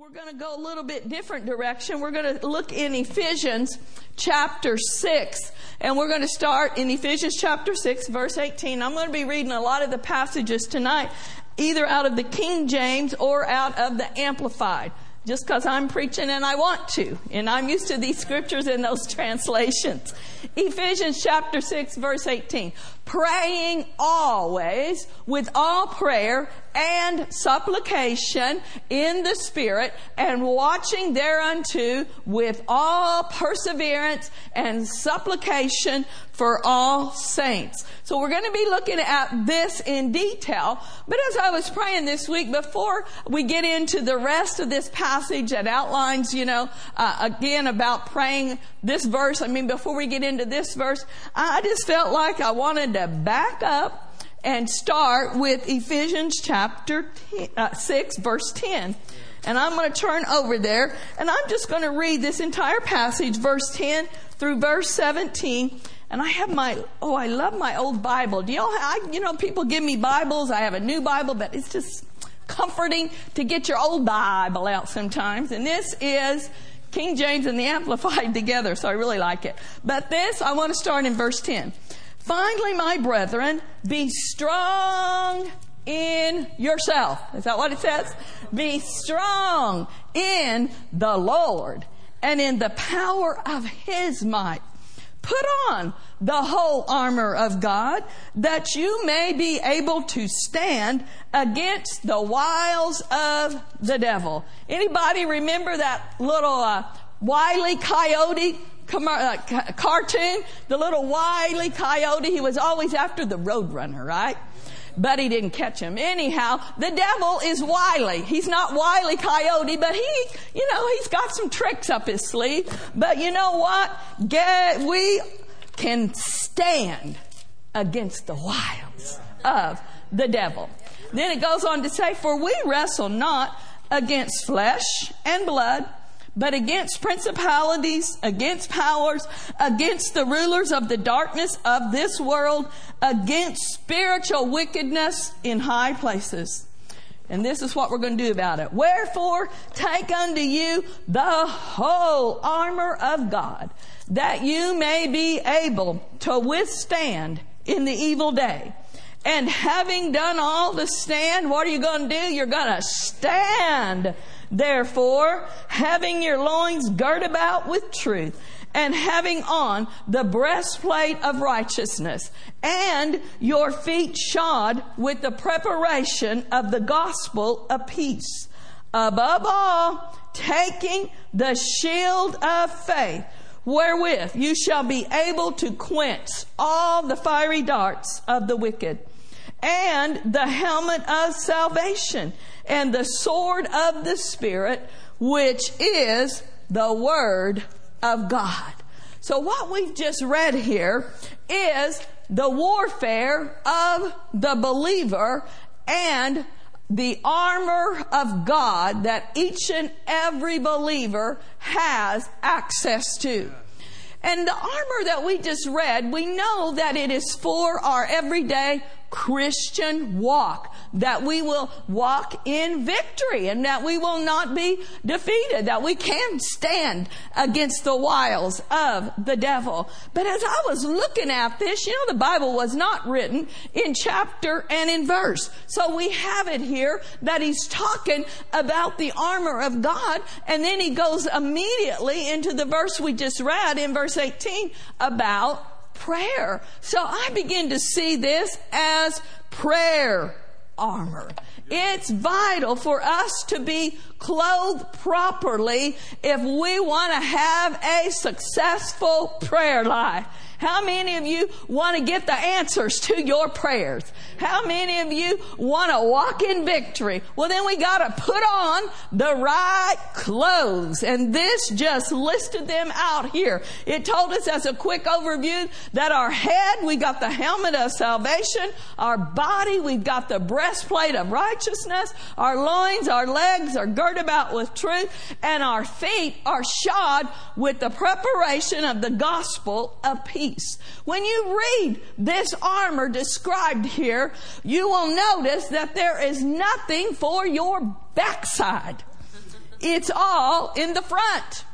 We're going to go a little bit different direction. We're going to look in Ephesians chapter 6, and we're going to start in Ephesians chapter 6, verse 18. I'm going to be reading a lot of the passages tonight, either out of the King James or out of the Amplified, just because I'm preaching and I want to, and I'm used to these scriptures and those translations. Ephesians chapter 6, verse 18. Praying always with all prayer and supplication in the Spirit, and watching thereunto with all perseverance and supplication for all saints. So we're going to be looking at this in detail. But as I was praying this week, before we get into the rest of this passage that outlines, you know, uh, again about praying this verse, I mean, before we get into this verse, I just felt like I wanted to back up and start with Ephesians chapter 10, uh, 6, verse 10. And I'm going to turn over there and I'm just going to read this entire passage, verse 10 through verse 17. And I have my, oh, I love my old Bible. Do y'all, I, you know, people give me Bibles. I have a new Bible, but it's just comforting to get your old Bible out sometimes. And this is King James and the Amplified together, so I really like it. But this, I want to start in verse 10. Finally, my brethren, be strong in yourself. Is that what it says? Be strong in the Lord and in the power of His might. Put on the whole armor of God that you may be able to stand against the wiles of the devil. Anybody remember that little uh, wily coyote cartoon, uh, the little wily coyote, he was always after the roadrunner, right? But he didn't catch him. Anyhow, the devil is wily. He's not wily coyote, but he, you know, he's got some tricks up his sleeve. But you know what? Get, we can stand against the wiles of the devil. Then it goes on to say, for we wrestle not against flesh and blood, but against principalities, against powers, against the rulers of the darkness of this world, against spiritual wickedness in high places. And this is what we're going to do about it. Wherefore, take unto you the whole armor of God, that you may be able to withstand in the evil day. And having done all to stand, what are you going to do? You're going to stand Therefore, having your loins girt about with truth, and having on the breastplate of righteousness, and your feet shod with the preparation of the gospel of peace. Above all, taking the shield of faith, wherewith you shall be able to quench all the fiery darts of the wicked, and the helmet of salvation and the sword of the Spirit, which is the Word of God. So what we've just read here is the warfare of the believer and the armor of God that each and every believer has access to. And the armor that we just read, we know that it is for our everyday Christian walk, that we will walk in victory and that we will not be defeated, that we can stand against the wiles of the devil. But as I was looking at this, you know, the Bible was not written in chapter and in verse. So we have it here that he's talking about the armor of God and then he goes immediately into the verse we just read in verse 18 about prayer. So I begin to see this as prayer armor. It's vital for us to be clothed properly if we want to have a successful prayer life. How many of you want to get the answers to your prayers? How many of you want to walk in victory? Well, then we got to put on the right clothes. And this just listed them out here. It told us as a quick overview that our head, we got the helmet of salvation. Our body, we've got the breastplate of righteousness. Our loins, our legs are girt about with truth. And our feet are shod with the preparation of the gospel of peace peace. When you read this armor described here, you will notice that there is nothing for your backside. it's all in the front.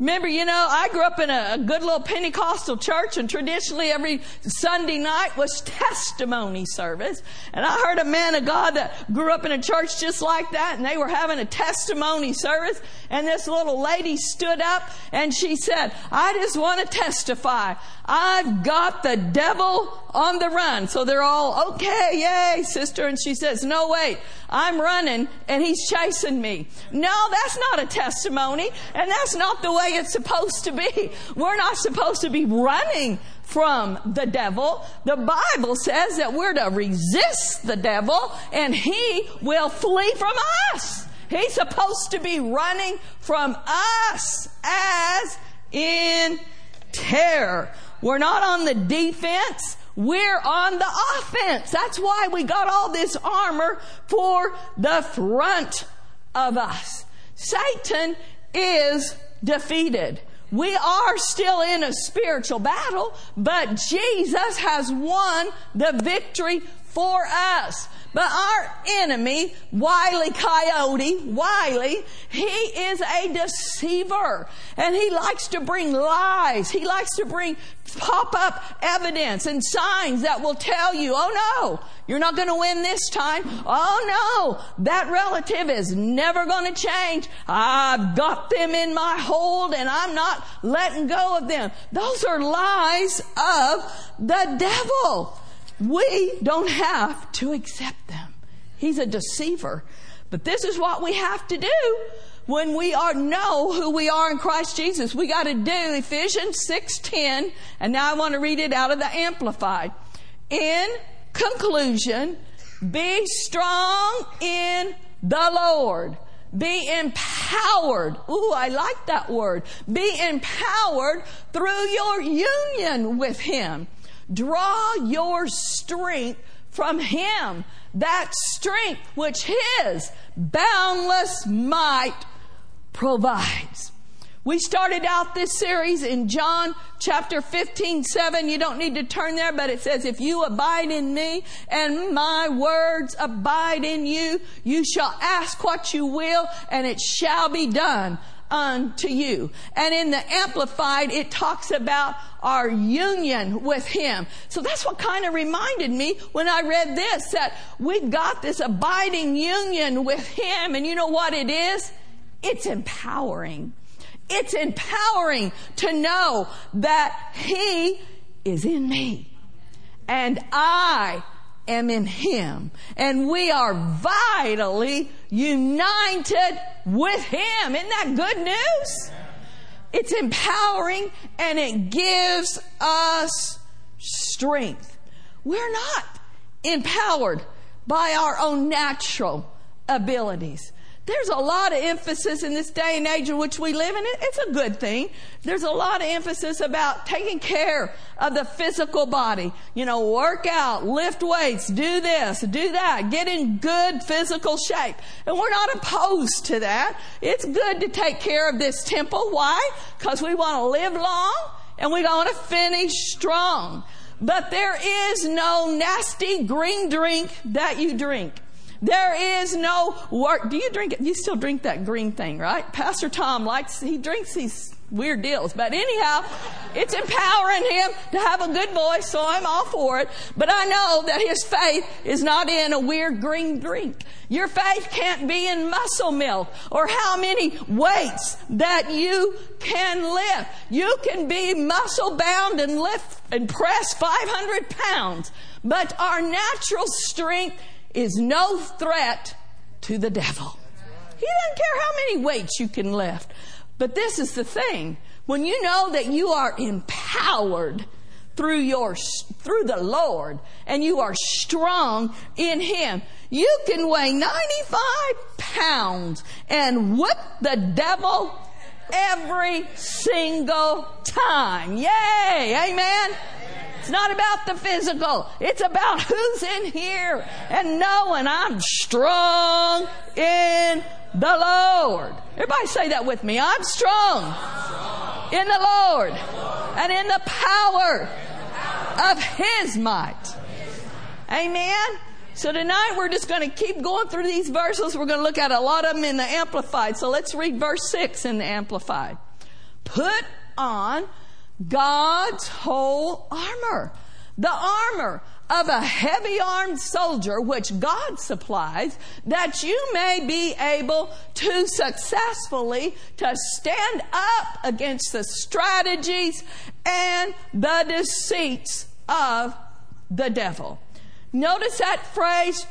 Remember, you know, I grew up in a, good little Pentecostal church and traditionally every Sunday night was testimony service. And I heard a man of God that grew up in a church just like that and they were having a testimony service and this little lady stood up and she said, I just want to testify. I've got the devil on the run. So they're all, okay, yay, sister. And she says, no, wait, I'm running and he's chasing me. No, that's not a testimony and that's not the way it's supposed to be. We're not supposed to be running from the devil. The Bible says that we're to resist the devil and he will flee from us. He's supposed to be running from us as in terror. We're not on the defense. We're on the offense. That's why we got all this armor for the front of us. Satan is defeated. We are still in a spiritual battle, but Jesus has won the victory for us. But our enemy, Wiley Coyote, Wiley, he is a deceiver. And he likes to bring lies. He likes to bring pop up evidence and signs that will tell you, oh no, you're not going to win this time. Oh no, that relative is never going to change. I've got them in my hold and I'm not letting go of them. Those are lies of the devil. We don't have to accept them. He's a deceiver. But this is what we have to do when we are know who we are in Christ Jesus. We got to do Ephesians 6:10 and now I want to read it out of the amplified. In conclusion, be strong in the Lord. Be empowered. Ooh, I like that word. Be empowered through your union with Him. Draw your strength from Him. That strength which His boundless might provides. We started out this series in John chapter 15, 7. You don't need to turn there, but it says, if you abide in me and my words abide in you, you shall ask what you will and it shall be done unto you. And in the Amplified, it talks about our union with Him. So that's what kind of reminded me when I read this, that we've got this abiding union with Him. And you know what it is? It's empowering. It's empowering to know that He is in me. And I am in Him. And we are vitally united with Him. Isn't that good news? It's empowering and it gives us strength. We're not empowered by our own natural abilities. There's a lot of emphasis in this day and age in which we live, and it's a good thing. There's a lot of emphasis about taking care of the physical body. You know, work out, lift weights, do this, do that, get in good physical shape. And we're not opposed to that. It's good to take care of this temple. Why? Because we want to live long and we want to finish strong. But there is no nasty green drink that you drink. There is no work. Do you drink it? You still drink that green thing, right? Pastor Tom likes, he drinks these weird deals. But anyhow, it's empowering him to have a good voice, so I'm all for it. But I know that his faith is not in a weird green drink. Your faith can't be in muscle milk or how many weights that you can lift. You can be muscle bound and lift and press 500 pounds. But our natural strength is no threat to the devil. He doesn't care how many weights you can lift. But this is the thing. When you know that you are empowered through your, through the Lord and you are strong in Him, you can weigh 95 pounds and whip the devil every single time. Yay! Amen? It's not about the physical. It's about who's in here and knowing I'm strong in the Lord. Everybody say that with me. I'm strong, in the Lord and in the power of His might. Amen. So tonight we're just going to keep going through these verses. We're going to look at a lot of them in the Amplified. So let's read verse 6 in the Amplified. Put on God's whole armor. The armor of a heavy armed soldier which God supplies that you may be able to successfully to stand up against the strategies and the deceits of the devil. Notice that phrase,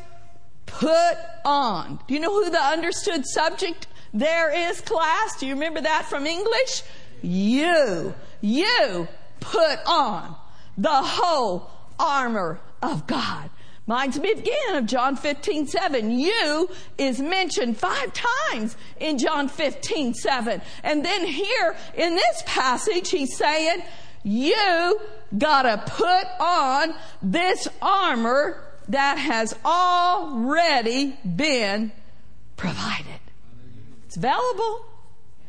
put on. Do you know who the understood subject there is, class? Do you remember that from English? You. You put on the whole armor of God. Reminds me again of John 15, 7. You is mentioned five times in John 15, 7. And then here in this passage, he's saying, you gotta put on this armor that has already been provided. It's available.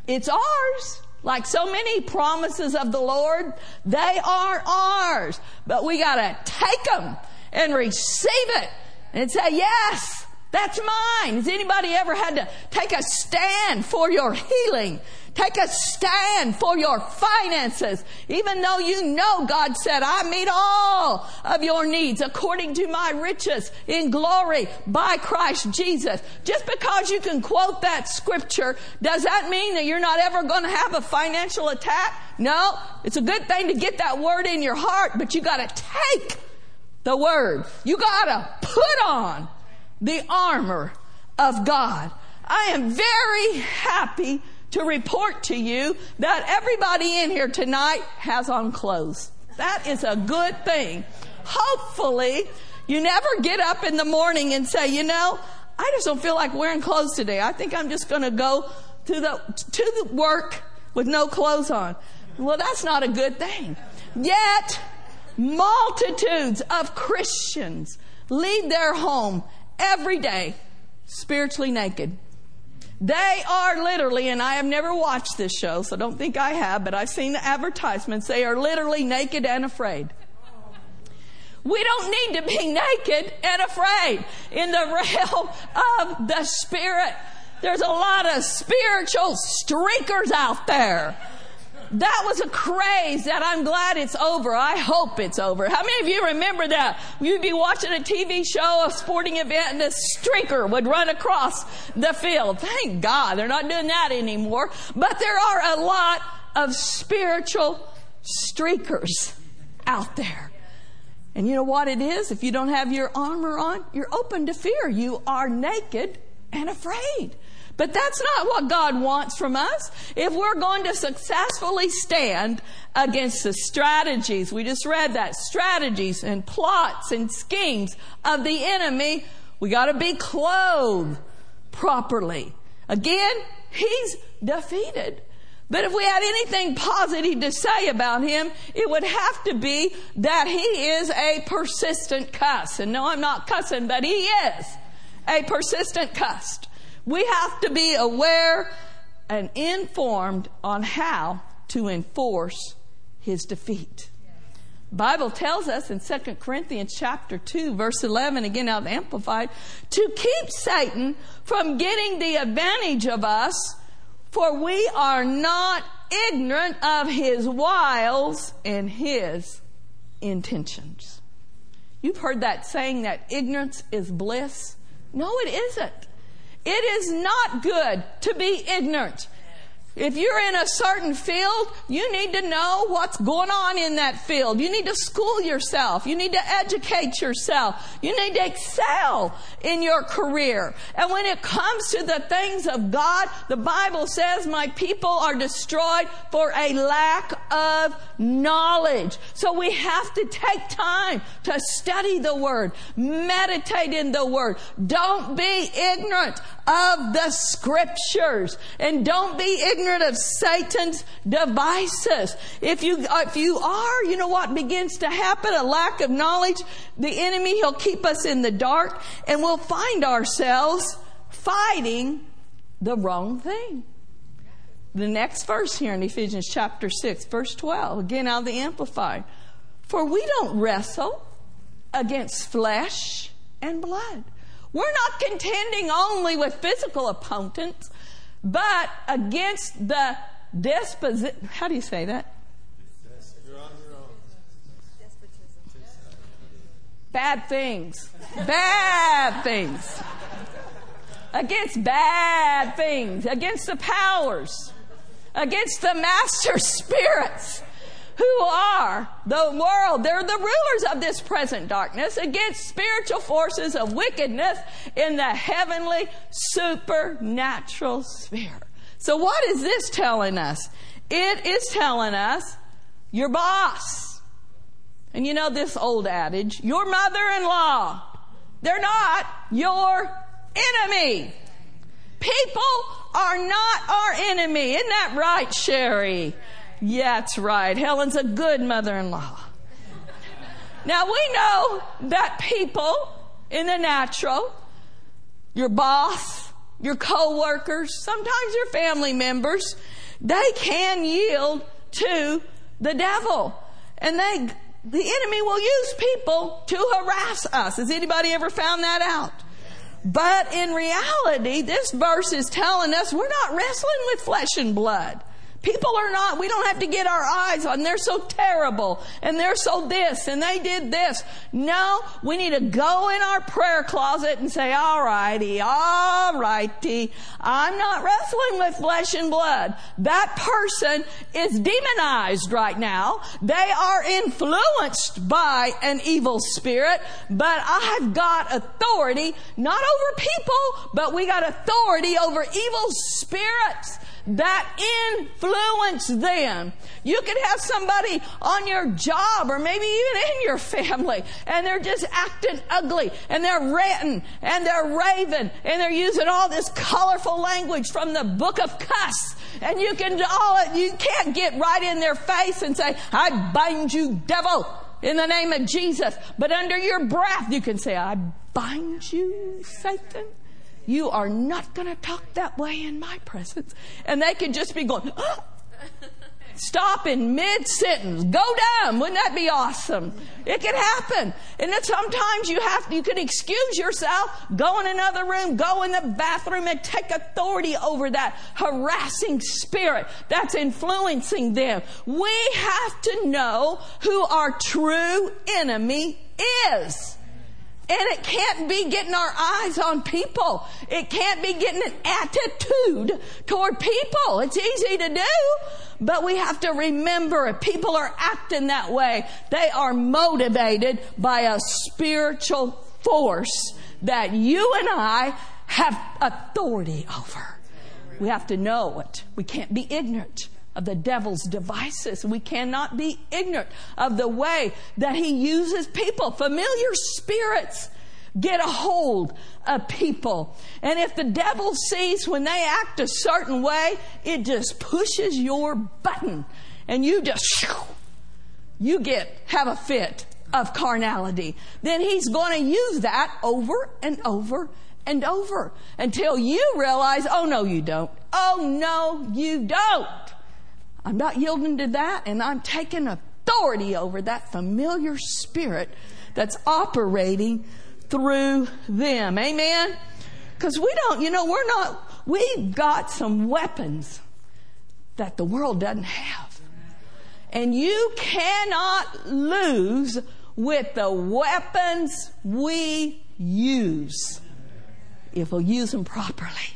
It's ours. Like so many promises of the Lord, they are ours. But we gotta take them and receive it and say, yes, that's mine. Has anybody ever had to take a stand for your healing? Take a stand for your finances. Even though you know God said, I meet all of your needs according to my riches in glory by Christ Jesus. Just because you can quote that scripture, does that mean that you're not ever going to have a financial attack? No. It's a good thing to get that word in your heart, but you gotta take the word. You gotta put on the armor of God. I am very happy to report to you that everybody in here tonight has on clothes. That is a good thing. Hopefully, you never get up in the morning and say, you know, I just don't feel like wearing clothes today. I think I'm just going to go to the, to the work with no clothes on. Well, that's not a good thing. Yet, multitudes of Christians leave their home every day spiritually naked. They are literally, and I have never watched this show, so don't think I have, but I've seen the advertisements. They are literally naked and afraid. We don't need to be naked and afraid in the realm of the spirit. There's a lot of spiritual streakers out there that was a craze that I'm glad it's over. I hope it's over. How many of you remember that? You'd be watching a TV show, a sporting event, and a streaker would run across the field. Thank God they're not doing that anymore. But there are a lot of spiritual streakers out there. And you know what it is? If you don't have your armor on, you're open to fear. You are naked and afraid. But that's not what God wants from us. If we're going to successfully stand against the strategies, we just read that, strategies and plots and schemes of the enemy, we gotta be clothed properly. Again, he's defeated. But if we had anything positive to say about him, it would have to be that he is a persistent cuss. And no, I'm not cussing, but he is a persistent cuss. We have to be aware and informed on how to enforce his defeat. Bible tells us in 2 Corinthians chapter 2 verse 11 again out amplified to keep Satan from getting the advantage of us for we are not ignorant of his wiles and his intentions. You've heard that saying that ignorance is bliss. No, it isn't. It is not good to be ignorant. If you're in a certain field, you need to know what's going on in that field. You need to school yourself. You need to educate yourself. You need to excel in your career. And when it comes to the things of God, the Bible says, my people are destroyed for a lack of knowledge. So we have to take time to study the Word, meditate in the Word. Don't be ignorant of the Scriptures and don't be ignorant ignorant of Satan's devices. If you, if you are, you know what begins to happen? A lack of knowledge. The enemy, he'll keep us in the dark and we'll find ourselves fighting the wrong thing. The next verse here in Ephesians chapter 6, verse 12, again out of the Amplified. For we don't wrestle against flesh and blood. We're not contending only with physical opponents, but against the disposition. How do you say that? Bad things. Bad things. Against bad things. Against the powers. Against the master spirits who are the world. They're the rulers of this present darkness against spiritual forces of wickedness in the heavenly supernatural sphere. So what is this telling us? It is telling us your boss. And you know this old adage, your mother-in-law. They're not your enemy. People are not our enemy. Isn't that right, Sherry? Yeah, that's right. Helen's a good mother in law. Now we know that people in the natural, your boss, your co-workers, sometimes your family members, they can yield to the devil. And they, the enemy will use people to harass us. Has anybody ever found that out? But in reality, this verse is telling us we're not wrestling with flesh and blood. People are not, we don't have to get our eyes on, they're so terrible, and they're so this, and they did this. No, we need to go in our prayer closet and say, alrighty, alrighty, I'm not wrestling with flesh and blood. That person is demonized right now. They are influenced by an evil spirit, but I've got authority, not over people, but we got authority over evil spirits that influence them. You could have somebody on your job or maybe even in your family and they're just acting ugly and they're ranting and they're raving and they're using all this colorful language from the book of cuss. And you can all, you can't get right in their face and say, I bind you devil in the name of Jesus. But under your breath, you can say, I bind you, Satan. You are not going to talk that way in my presence. And they could just be going, oh! stop in mid sentence, go down. Wouldn't that be awesome? It can happen. And then sometimes you have, you can excuse yourself, go in another room, go in the bathroom and take authority over that harassing spirit that's influencing them. We have to know who our true enemy is. And it can't be getting our eyes on people. It can't be getting an attitude toward people. It's easy to do, but we have to remember if people are acting that way, they are motivated by a spiritual force that you and I have authority over. We have to know it. We can't be ignorant of the devil's devices. We cannot be ignorant of the way that he uses people. Familiar spirits get a hold of people. And if the devil sees when they act a certain way, it just pushes your button and you just, you get, have a fit of carnality. Then he's going to use that over and over and over until you realize, oh no, you don't. Oh no, you don't. I'm not yielding to that and I'm taking authority over that familiar spirit that's operating through them. Amen? Because we don't, you know, we're not, we've got some weapons that the world doesn't have. And you cannot lose with the weapons we use if we'll use them properly.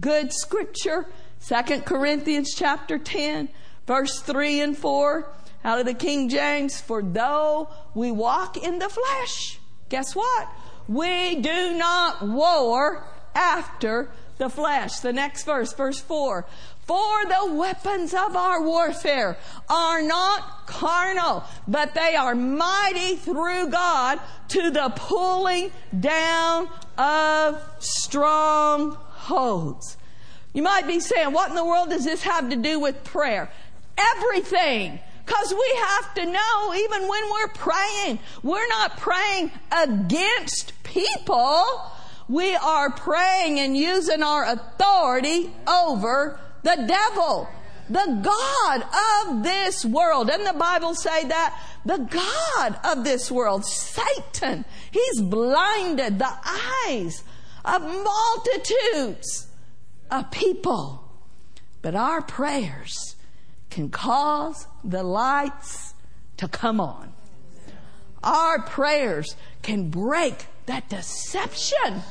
Good scripture Second Corinthians chapter 10, verse 3 and 4, out of the King James, for though we walk in the flesh, guess what? We do not war after the flesh. The next verse, verse 4. For the weapons of our warfare are not carnal, but they are mighty through God to the pulling down of strongholds. You might be saying, what in the world does this have to do with prayer? Everything. Because we have to know, even when we're praying, we're not praying against people. We are praying and using our authority over the devil. the God of this world. Doesn't the Bible say that? The God of this world, Satan, he's blinded the eyes of multitudes of people. But our prayers can cause the lights to come on. Our prayers can break that deception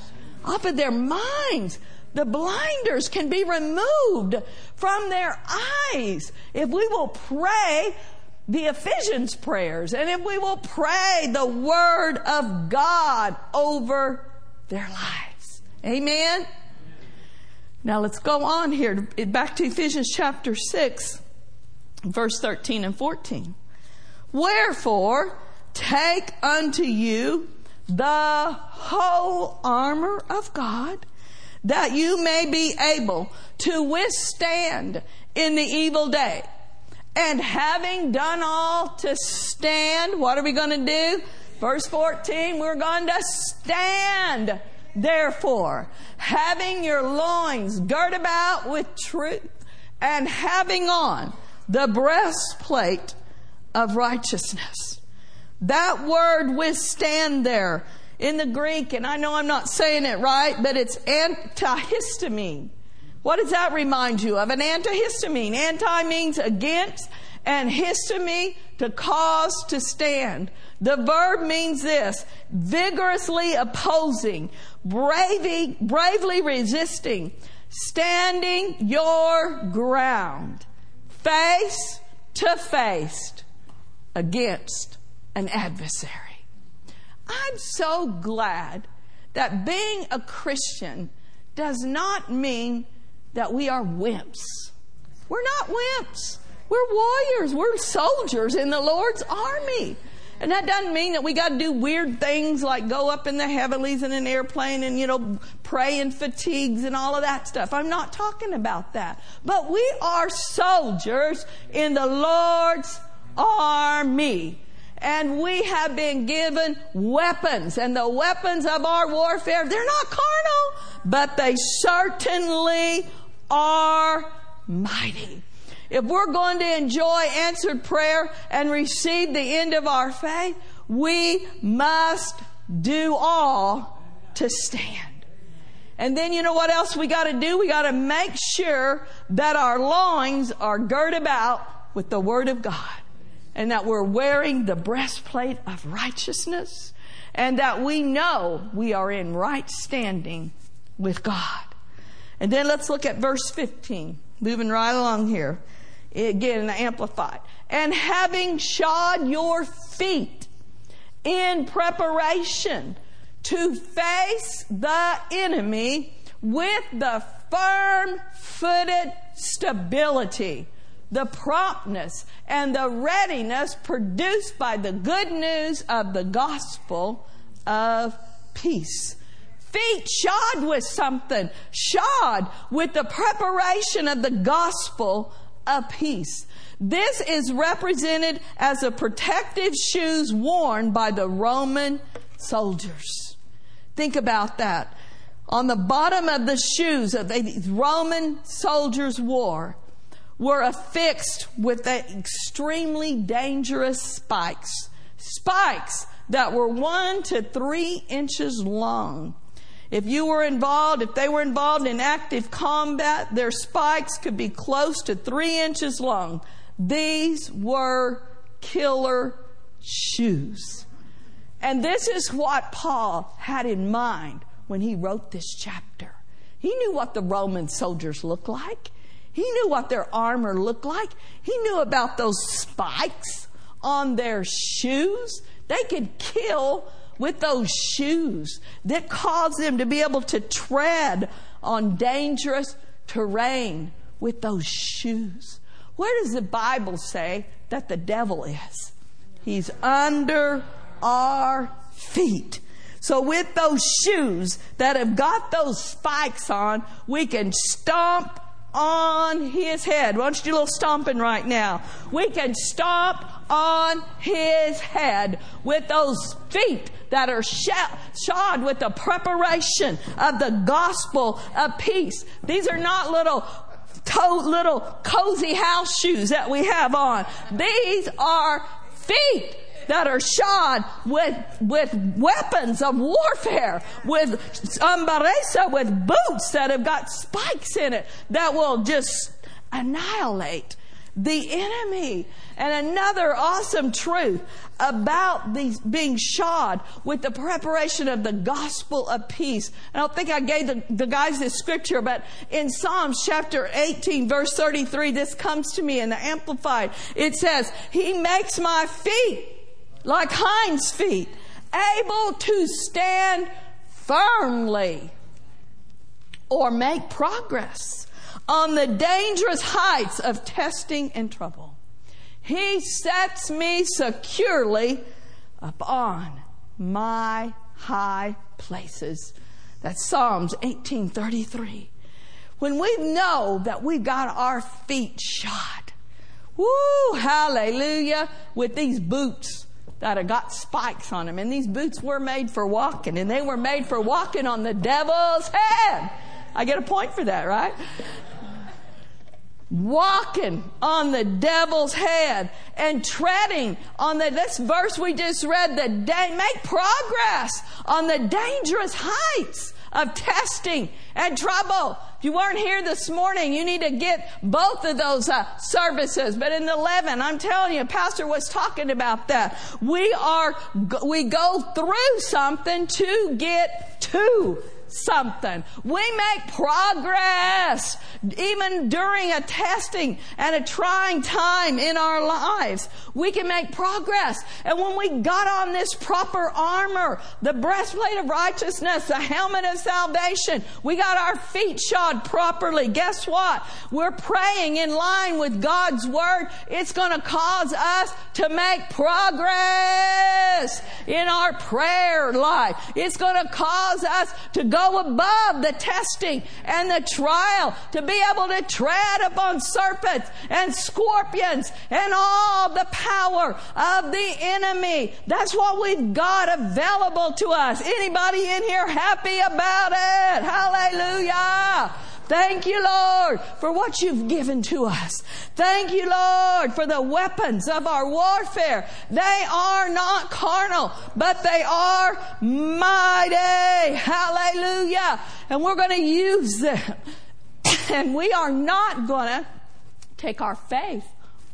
off of their minds. The blinders can be removed from their eyes if we will pray the Ephesians prayers and if we will pray the Word of God over their lives. Amen. Now let's go on here back to Ephesians chapter 6, verse 13 and 14. Wherefore, take unto you the whole armor of God that you may be able to withstand in the evil day. And having done all to stand, what are we going to do? Verse 14, we're going to stand. Therefore, having your loins girt about with truth and having on the breastplate of righteousness. That word withstand there in the Greek, and I know I'm not saying it right, but it's antihistamine. What does that remind you of? An antihistamine. Anti means against, and histamine to cause to stand. The verb means this vigorously opposing, bravely, bravely resisting, standing your ground, face to face against an adversary. I'm so glad that being a Christian does not mean that we are wimps. We're not wimps. We're warriors. We're soldiers in the Lord's army. And that doesn't mean that we got to do weird things like go up in the heavenlies in an airplane and, you know, pray in fatigues and all of that stuff. I'm not talking about that. But we are soldiers in the Lord's army and we have been given weapons and the weapons of our warfare they're not carnal but they certainly are mighty if we're going to enjoy answered prayer and receive the end of our faith we must do all to stand and then you know what else we got to do? We got to make sure that our loins are girt about with the Word of God and that we're wearing the breastplate of righteousness and that we know we are in right standing with God. And then let's look at verse 15, moving right along here. Again, amplified. And having shod your feet in preparation to face the enemy with the firm footed stability the promptness and the readiness produced by the good news of the gospel of peace. Feet shod with something, shod with the preparation of the gospel of peace. This is represented as the protective shoes worn by the Roman soldiers. Think about that. On the bottom of the shoes that the Roman soldiers wore, were affixed with the extremely dangerous spikes. Spikes that were one to three inches long. If you were involved, if they were involved in active combat, their spikes could be close to three inches long. These were killer shoes. And this is what Paul had in mind when he wrote this chapter. He knew what the Roman soldiers looked like. He knew what their armor looked like. He knew about those spikes on their shoes. They could kill with those shoes that caused them to be able to tread on dangerous terrain with those shoes. Where does the Bible say that the devil is? He's under our feet. So with those shoes that have got those spikes on, we can stomp on his head. Why don't you do a little stomping right now? We can stomp on his head with those feet that are shod with the preparation of the gospel of peace. These are not little toe, little cozy house shoes that we have on. These are feet that are shod with, with weapons of warfare, with ambaresa, with boots that have got spikes in it that will just annihilate the enemy. And another awesome truth about these being shod with the preparation of the gospel of peace. I don't think I gave the, the guys this scripture, but in Psalms chapter 18 verse 33, this comes to me in the Amplified. It says, He makes my feet like hinds feet, able to stand firmly or make progress on the dangerous heights of testing and trouble. He sets me securely upon my high places. That's Psalms 1833. When we know that we've got our feet shod, woo, hallelujah, with these boots that have got spikes on them. And these boots were made for walking, and they were made for walking on the devil's head. I get a point for that, right? walking on the devil's head and treading on the this verse we just read the day make progress on the dangerous heights of testing and trouble. If you weren't here this morning you need to get both of those uh, services. But in the 11 i'm telling you pastor was talking about that. We are we go through something to get to something. We make progress even during a testing and a trying time in our lives. We can make progress. And when we got on this proper armor, the breastplate of righteousness, the helmet of salvation, we got our feet shod properly. Guess what? We're praying in line with God's word. It's going to cause us to make progress in our prayer life. It's going to cause us to go go above the testing and the trial to be able to tread upon serpents and scorpions and all the power of the enemy. That's what we've got available to us. Anybody in here happy about it? Hallelujah. Thank you, Lord, for what you've given to us. Thank you, Lord, for the weapons of our warfare. They are not carnal, but they are mighty. Hallelujah. And we're going to use them. And we are not going to take our faith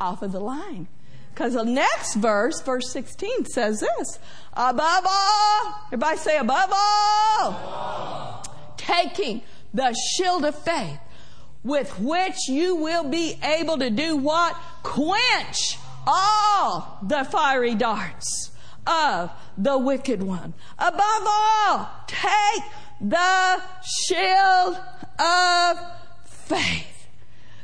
off of the line. Because the next verse, verse 16, says this Above all, everybody say, above all, above all. taking the shield of faith with which you will be able to do what? Quench all the fiery darts of the wicked one. Above all, take the shield of faith.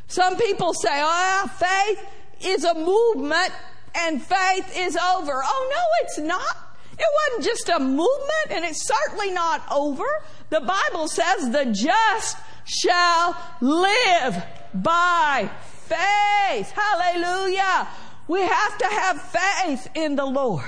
Some people say, oh, faith is a movement and faith is over. Oh, no, it's not. It wasn't just a movement and it's certainly not over. The Bible says the just shall live by faith. Hallelujah. We have to have faith in the Lord.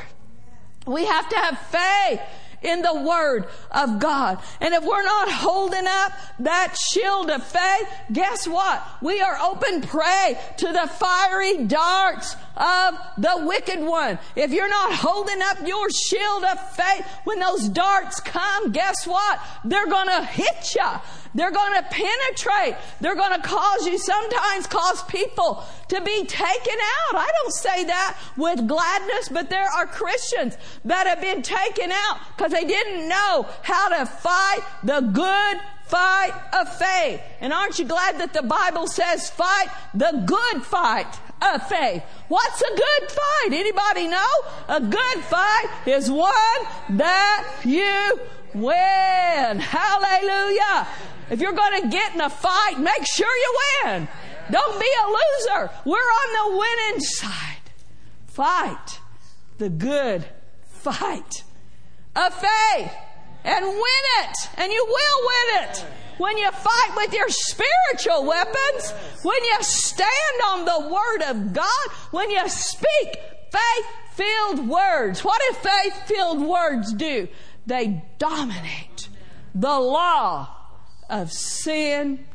We have to have faith in the Word of God. And if we're not holding up that shield of faith, guess what? We are open prey to the fiery darts of the wicked one. If you're not holding up your shield of faith when those darts come, guess what? They're gonna hit you. They're going to penetrate. They're going to cause you, sometimes cause people to be taken out. I don't say that with gladness, but there are Christians that have been taken out because they didn't know how to fight the good fight of faith. And aren't you glad that the Bible says fight the good fight of faith? What's a good fight? Anybody know? A good fight is one that you win. Hallelujah. If you're going to get in a fight, make sure you win. Don't be a loser. We're on the winning side. Fight the good fight of faith and win it. And you will win it. When you fight with your spiritual weapons, when you stand on the Word of God, when you speak faith filled words. What do faith filled words do? They dominate the law of sin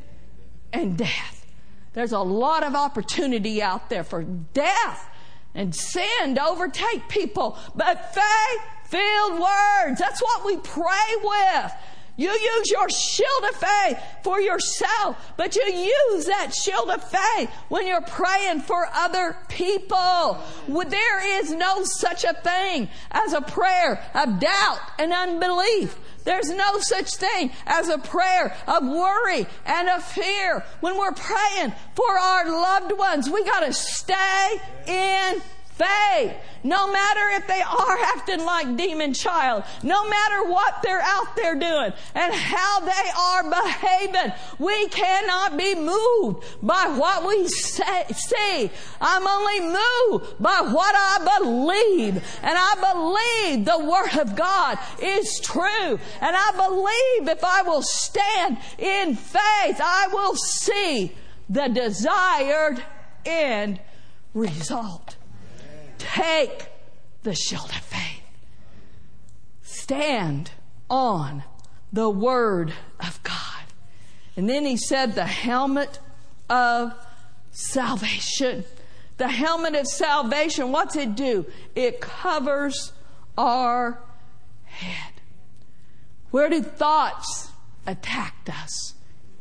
and death. There's a lot of opportunity out there for death and sin to overtake people. But faith filled words, that's what we pray with. You use your shield of faith for yourself, but you use that shield of faith when you're praying for other people. There is no such a thing as a prayer of doubt and unbelief. There's no such thing as a prayer of worry and of fear. When we're praying for our loved ones, we gotta stay in faith. No matter if they are acting like demon child, no matter what they're out there doing and how they are behaving, we cannot be moved by what we say, see. I'm only moved by what I believe. And I believe the Word of God is true. And I believe if I will stand in faith, I will see the desired end result. Take the shield of faith. Stand on the Word of God. And then he said, the helmet of salvation. The helmet of salvation, what's it do? It covers our head. Where do thoughts attack us?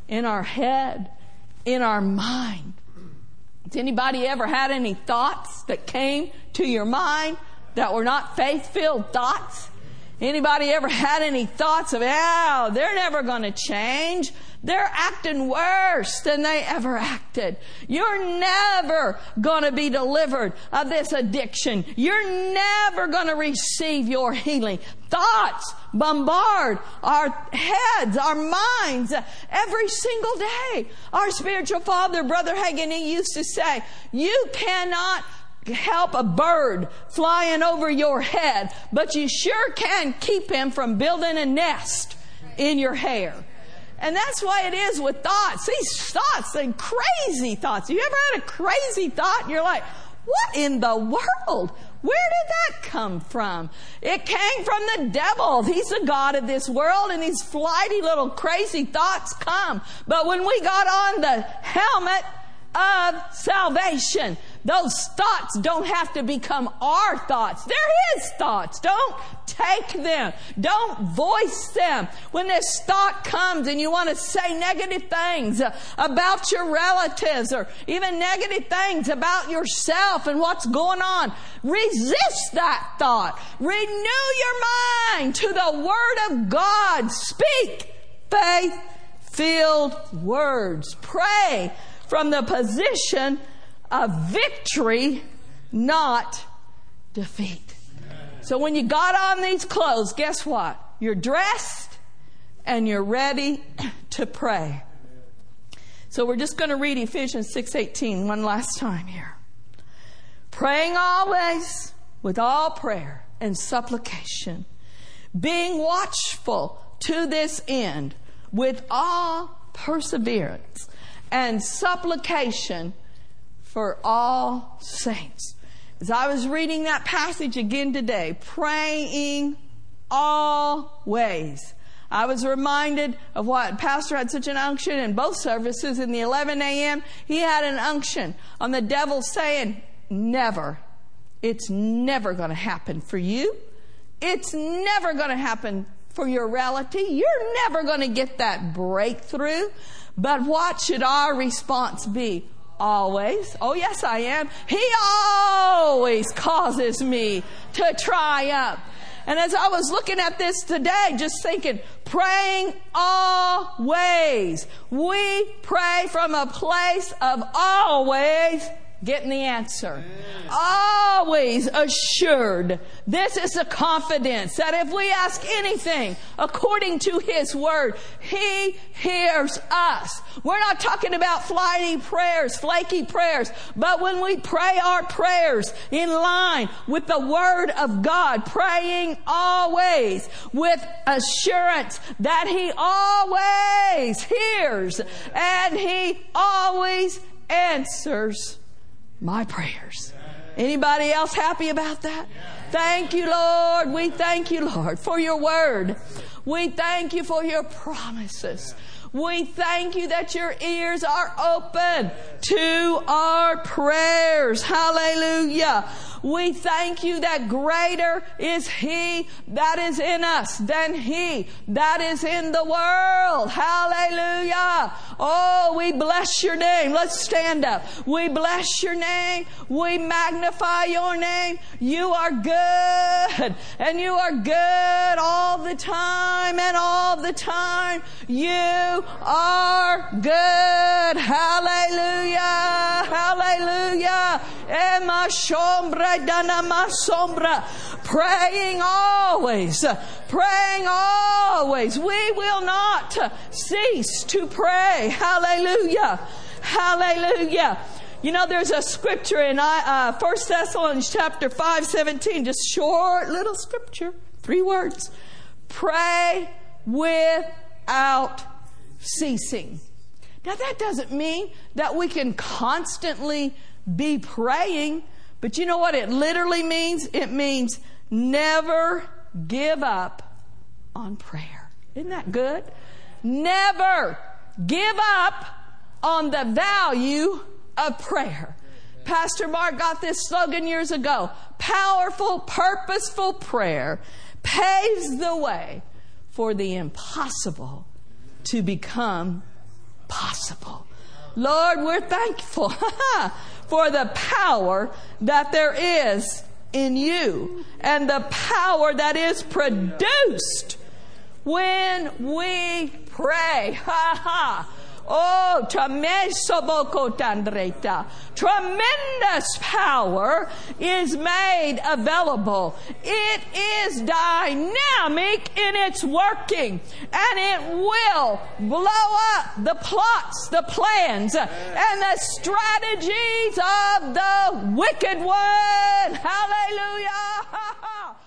In our head, in our mind. Has anybody ever had any thoughts that came to your mind that were not faith-filled thoughts? Anybody ever had any thoughts of, oh, they're never going to change. They're acting worse than they ever acted. You're never going to be delivered of this addiction. You're never going to receive your healing. Thoughts bombard our heads, our minds every single day. Our spiritual father, Brother Hagin, he used to say, you cannot help a bird flying over your head, but you sure can keep him from building a nest in your hair. And that's why it is with thoughts. These thoughts, they crazy thoughts. You ever had a crazy thought and you're like, what in the world? Where did that come from? It came from the devil. He's the God of this world and these flighty little crazy thoughts come. But when we got on the helmet of salvation, those thoughts don't have to become our thoughts. They're His thoughts. Don't take them. Don't voice them. When this thought comes and you want to say negative things about your relatives or even negative things about yourself and what's going on, resist that thought. Renew your mind to the Word of God. Speak faith filled words. Pray from the position of victory, not defeat. So when you got on these clothes, guess what? You're dressed and you're ready to pray. So we're just going to read Ephesians 6:18 one last time here. Praying always with all prayer and supplication, being watchful to this end with all perseverance and supplication for all saints. As I was reading that passage again today, praying always. I was reminded of what Pastor had such an unction in both services in the 11 a.m. He had an unction on the devil saying, never. It's never going to happen for you. It's never going to happen for your reality. You're never going to get that breakthrough. But what should our response be? Always. Oh, yes, I am. He always causes me to triumph. And as I was looking at this today, just thinking, praying always. We pray from a place of always getting the answer. Always assured. This is a confidence that if we ask anything according to His Word, He hears us. We're not talking about flighty prayers, flaky prayers, but when we pray our prayers in line with the Word of God, praying always with assurance that He always hears and He always answers my prayers. Anybody else happy about that? Thank you, Lord. We thank you, Lord, for your word. We thank you for your promises. We thank you that your ears are open to our prayers. Hallelujah. We thank you that greater is He that is in us than He that is in the world. Hallelujah. Oh, we bless your name. Let's stand up. We bless your name. We magnify your name. You are good and you are good all the time and all the time. You are good. Hallelujah. Hallelujah. Emma sombra dana sombra. Praying always. Praying always. We will not cease to pray. Hallelujah. Hallelujah. You know, there's a scripture in uh, 1 Thessalonians chapter 5, 17, just short little scripture, three words. Pray without ceasing. Now that doesn't mean that we can constantly be praying, but you know what it literally means? It means never give up on prayer. Isn't that good? Never give up on the value of prayer. Pastor Mark got this slogan years ago. Powerful, purposeful prayer paves the way for the impossible to become possible. Lord, we're thankful for the power that there is in you and the power that is produced when we pray. Ha ha. Oh, tremendous power is made available. It is dynamic in its working and it will blow up the plots, the plans, and the strategies of the wicked one. Hallelujah.